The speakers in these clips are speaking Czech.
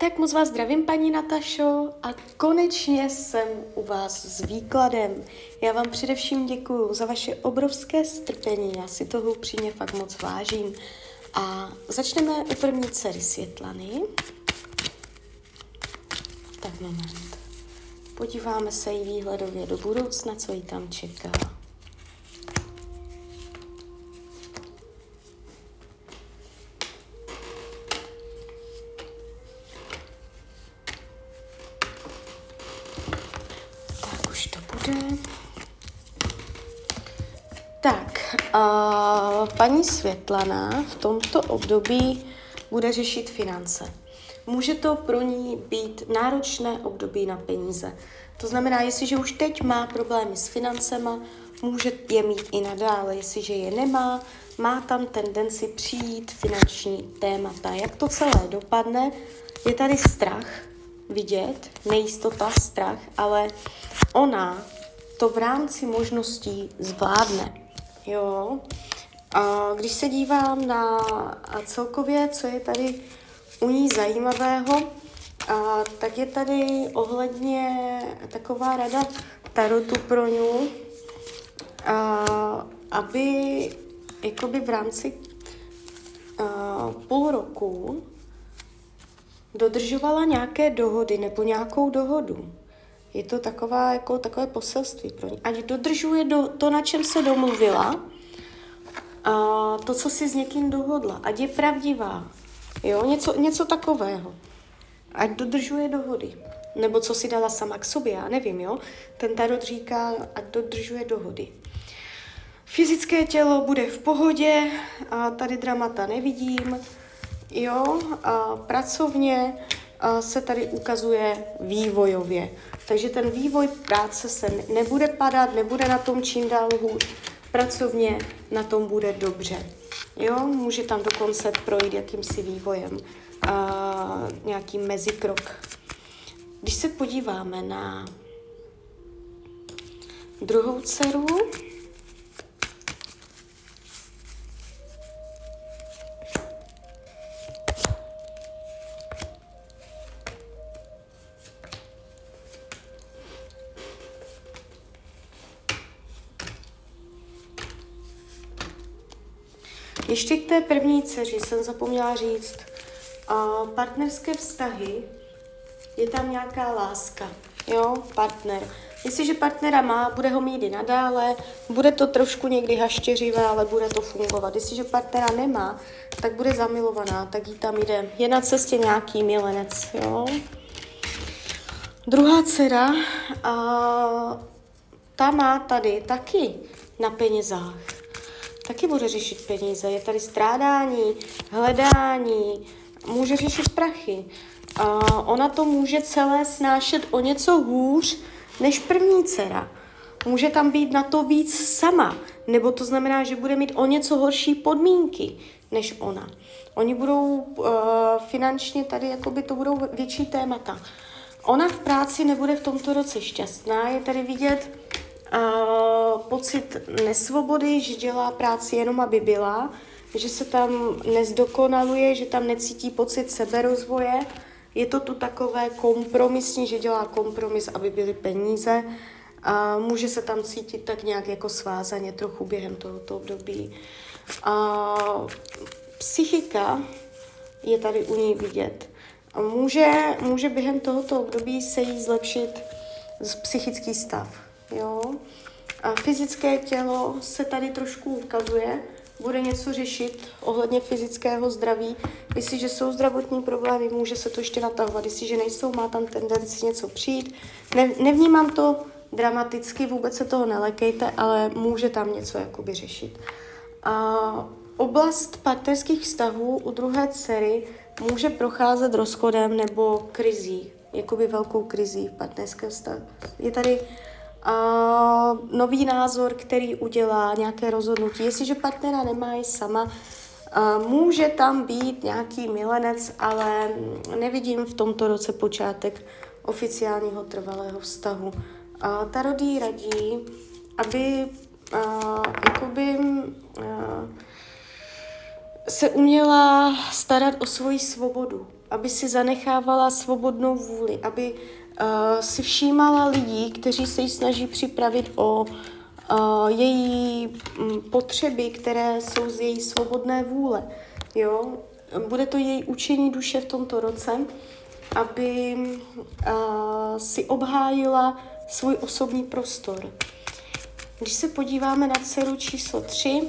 Tak moc vás zdravím, paní Natašo, a konečně jsem u vás s výkladem. Já vám především děkuji za vaše obrovské strpení, já si toho upřímně fakt moc vážím. A začneme u první dcery Světlany. Tak moment. Podíváme se jí výhledově do budoucna, co jí tam čeká. Tak, a paní Světlana v tomto období bude řešit finance. Může to pro ní být náročné období na peníze. To znamená, jestliže už teď má problémy s financema, může je mít i nadále. Jestliže je nemá, má tam tendenci přijít finanční témata. Jak to celé dopadne, je tady strach vidět, nejistota, strach, ale ona to v rámci možností zvládne. Jo. A když se dívám na celkově, co je tady u ní zajímavého, a, tak je tady ohledně taková rada tarotu pro ní, a, aby jakoby v rámci a, půl roku dodržovala nějaké dohody nebo nějakou dohodu. Je to taková, jako, takové poselství pro ní. Ať dodržuje do, to, na čem se domluvila, a to, co si s někým dohodla. Ať je pravdivá. Jo, něco, něco takového. Ať dodržuje dohody. Nebo co si dala sama k sobě, já nevím, jo. Ten tarot říká, ať dodržuje dohody. Fyzické tělo bude v pohodě, a tady dramata nevidím, jo. A pracovně se tady ukazuje vývojově. Takže ten vývoj práce se nebude padat, nebude na tom čím dál hůř, pracovně na tom bude dobře. Jo, může tam dokonce projít jakýmsi vývojem, a nějaký mezikrok. Když se podíváme na druhou dceru, Ještě k té první dceři jsem zapomněla říct, a partnerské vztahy, je tam nějaká láska, jo, partner. Jestliže partnera má, bude ho mít i nadále, bude to trošku někdy haštěřivé, ale bude to fungovat. Jestliže partnera nemá, tak bude zamilovaná, tak jí tam jde. Je na cestě nějaký milenec, jo. Druhá dcera, a ta má tady taky na penězách taky bude řešit peníze. Je tady strádání, hledání, může řešit prachy. A ona to může celé snášet o něco hůř než první dcera. Může tam být na to víc sama, nebo to znamená, že bude mít o něco horší podmínky než ona. Oni budou uh, finančně tady, jakoby to budou větší témata. Ona v práci nebude v tomto roce šťastná, je tady vidět, pocit nesvobody, že dělá práci jenom, aby byla, že se tam nezdokonaluje, že tam necítí pocit seberozvoje. Je to tu takové kompromisní, že dělá kompromis, aby byly peníze. A může se tam cítit tak nějak jako svázaně trochu během tohoto období. A psychika je tady u ní vidět. Může, může během tohoto období se jí zlepšit psychický stav. Jo? A fyzické tělo se tady trošku ukazuje, bude něco řešit ohledně fyzického zdraví. Jestliže jsou zdravotní problémy, může se to ještě natahovat. Jestliže nejsou, má tam tendenci něco přijít. Ne, nevnímám to dramaticky, vůbec se toho nelekejte, ale může tam něco jakoby řešit. A oblast partnerských vztahů u druhé dcery může procházet rozchodem nebo krizí, jakoby velkou krizí v partnerském vztahu. Je tady a nový názor, který udělá nějaké rozhodnutí. Jestliže partnera nemá i sama, a může tam být nějaký milenec, ale nevidím v tomto roce počátek oficiálního trvalého vztahu. A Tarodí radí, aby a, jakoby, a, se uměla starat o svoji svobodu. Aby si zanechávala svobodnou vůli, aby uh, si všímala lidí, kteří se jí snaží připravit o uh, její um, potřeby, které jsou z její svobodné vůle. Jo? Bude to její učení duše v tomto roce, aby uh, si obhájila svůj osobní prostor. Když se podíváme na dceru číslo 3,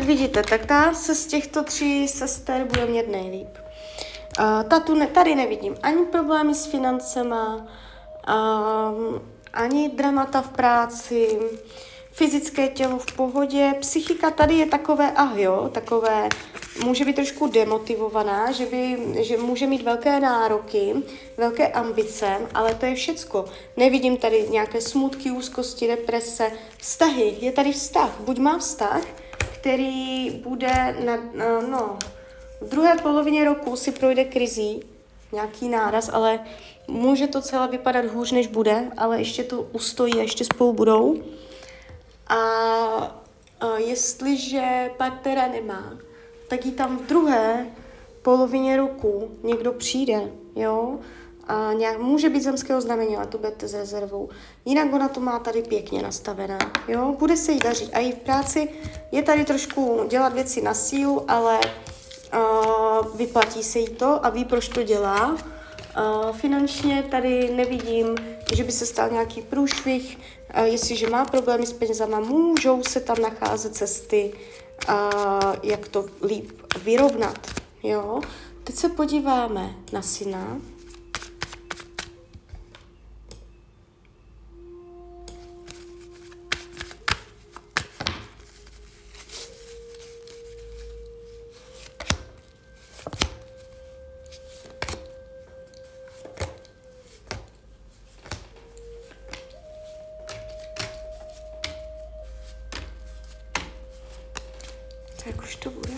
tak vidíte, tak ta se z těchto tří sester bude mít nejlíp. Uh, ta tu ne, tady nevidím ani problémy s financema, uh, ani dramata v práci, fyzické tělo v pohodě, psychika tady je takové, ah jo, takové, může být trošku demotivovaná, že, by, že může mít velké nároky, velké ambice, ale to je všecko. Nevidím tady nějaké smutky, úzkosti, deprese, vztahy, je tady vztah, buď má vztah, který bude na, no, v druhé polovině roku si projde krizí, nějaký náraz, ale může to celé vypadat hůř, než bude, ale ještě to ustojí, ještě spolu budou. A, a jestliže partnera nemá, tak ji tam v druhé polovině roku někdo přijde, jo, a nějak, může být zemského znamení, ale to budete s rezervou. Jinak ona to má tady pěkně nastavené, jo, bude se jí dařit. A i v práci je tady trošku dělat věci na sílu, ale uh, vyplatí se jí to a ví, proč to dělá. Uh, finančně tady nevidím, že by se stal nějaký průšvih. Uh, jestliže má problémy s penězama, můžou se tam nacházet cesty, uh, jak to líp vyrovnat. Jo? Teď se podíváme na syna. Jak už to bude?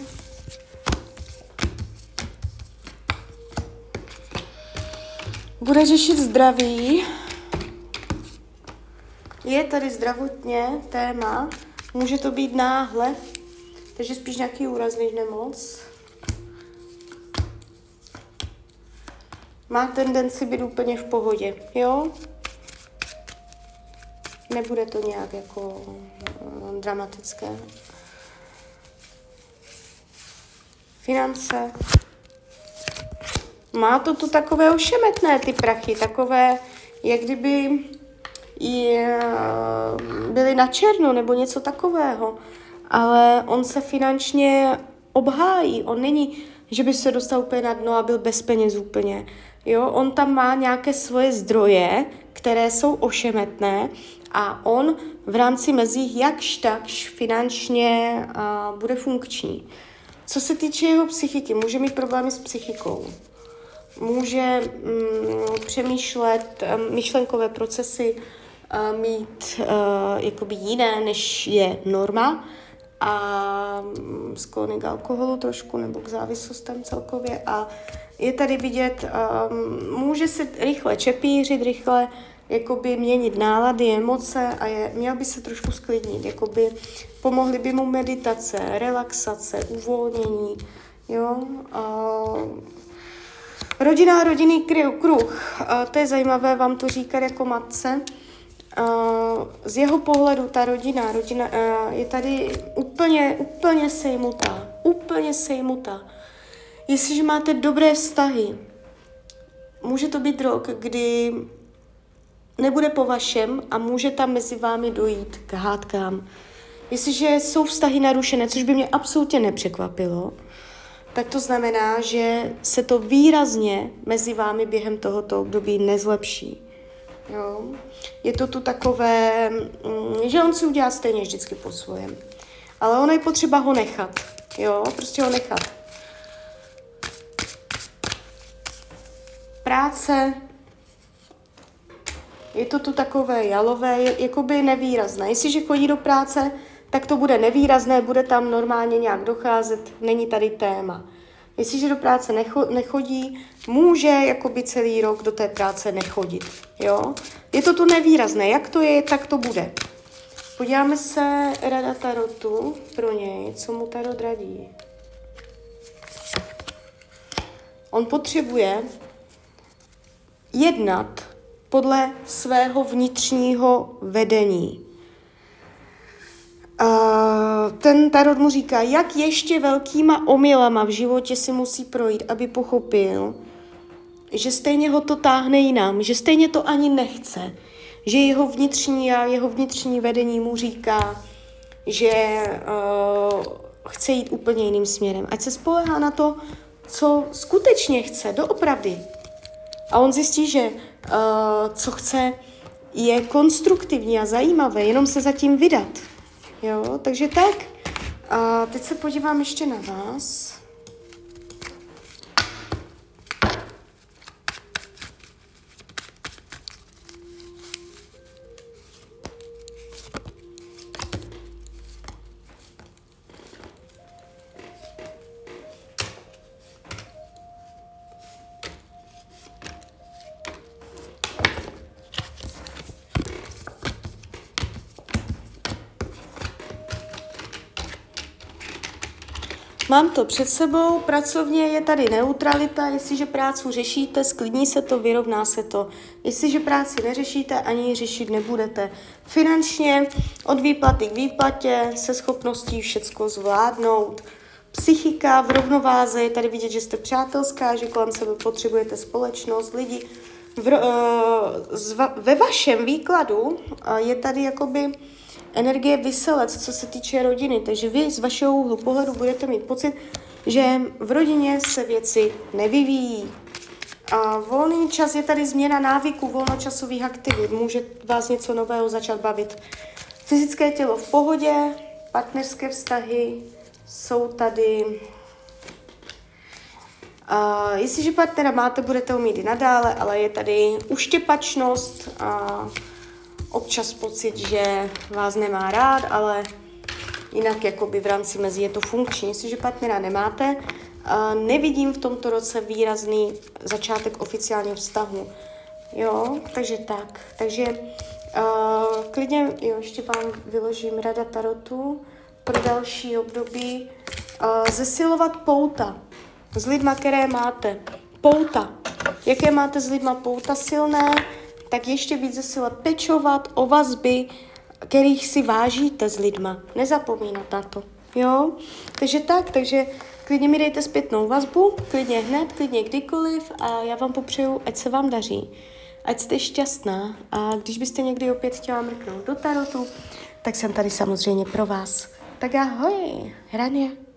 Bude řešit zdraví. Je tady zdravotně téma. Může to být náhle, takže spíš nějaký úraz než nemoc. Má tendenci být úplně v pohodě, jo? Nebude to nějak jako eh, dramatické. Finance. Má to tu takové ošemetné, ty prachy, takové, jak kdyby je, byly na černo nebo něco takového. Ale on se finančně obhájí. On není, že by se dostal úplně na dno a byl bez peněz úplně. Jo, on tam má nějaké svoje zdroje, které jsou ošemetné a on v rámci mezích jakž takž finančně uh, bude funkční. Co se týče jeho psychiky, může mít problémy s psychikou. Může mm, přemýšlet um, myšlenkové procesy, uh, mít uh, jakoby jiné, než je norma a um, sklony k alkoholu trošku nebo k závislostem celkově. A je tady vidět, um, může se rychle čepířit, rychle jakoby měnit nálady, emoce a je, měl by se trošku sklidnit, jakoby pomohly by mu meditace, relaxace, uvolnění, jo. A rodina, rodinný kruh, a to je zajímavé vám to říkat jako matce. A z jeho pohledu ta rodina, rodina je tady úplně, úplně sejmutá, úplně sejmutá. Jestliže máte dobré vztahy, může to být rok, kdy nebude po vašem a může tam mezi vámi dojít k hádkám. Jestliže jsou vztahy narušené, což by mě absolutně nepřekvapilo, tak to znamená, že se to výrazně mezi vámi během tohoto období nezlepší. Jo? Je to tu takové, mm, že on si udělá stejně vždycky po svojem. Ale ono je potřeba ho nechat. Jo, prostě ho nechat. Práce, je to tu takové jalové, jakoby nevýrazné. Jestliže chodí do práce, tak to bude nevýrazné, bude tam normálně nějak docházet, není tady téma. Jestliže do práce nechodí, může jakoby celý rok do té práce nechodit. Jo? Je to tu nevýrazné, jak to je, tak to bude. Podíváme se rada Tarotu pro něj, co mu Tarot radí. On potřebuje jednat podle svého vnitřního vedení. Ten tarot mu říká, jak ještě velkýma omylama v životě si musí projít, aby pochopil, že stejně ho to táhne jinam, že stejně to ani nechce, že jeho vnitřní a jeho vnitřní vedení mu říká, že uh, chce jít úplně jiným směrem. Ať se spolehá na to, co skutečně chce, doopravdy. A on zjistí, že uh, co chce je konstruktivní a zajímavé, jenom se zatím vydat. Jo, takže tak. A teď se podívám ještě na vás. Mám to před sebou, pracovně je tady neutralita, jestliže práci řešíte, sklidní se to, vyrovná se to. Jestliže práci neřešíte, ani ji řešit nebudete. Finančně od výplaty k výplatě se schopností všecko zvládnout. Psychika v rovnováze, je tady vidět, že jste přátelská, že kolem sebe potřebujete společnost, lidi. V, uh, zva, ve vašem výkladu uh, je tady jakoby energie vyselec, co se týče rodiny. Takže vy z vašeho úhlu pohledu budete mít pocit, že v rodině se věci nevyvíjí. A volný čas je tady změna návyků volnočasových aktivit. Může vás něco nového začat bavit. Fyzické tělo v pohodě, partnerské vztahy jsou tady. A jestliže partnera máte, budete umít i nadále, ale je tady uštěpačnost a občas pocit, že vás nemá rád, ale jinak jakoby v rámci mezi je to funkční. Jestliže partnera nemáte, nevidím v tomto roce výrazný začátek oficiálního vztahu. Jo, takže tak. Takže uh, klidně, jo, ještě vám vyložím rada tarotu pro další období. Uh, zesilovat pouta s lidma, které máte. Pouta. Jaké máte s lidma pouta silné? Tak ještě víc zasila pečovat o vazby, kterých si vážíte s lidma. Nezapomínat na to. Jo? Takže tak, takže klidně mi dejte zpětnou vazbu, klidně hned, klidně kdykoliv a já vám popřeju, ať se vám daří. Ať jste šťastná a když byste někdy opět chtěla mrknout do tarotu, tak jsem tady samozřejmě pro vás. Tak ahoj, Hrania.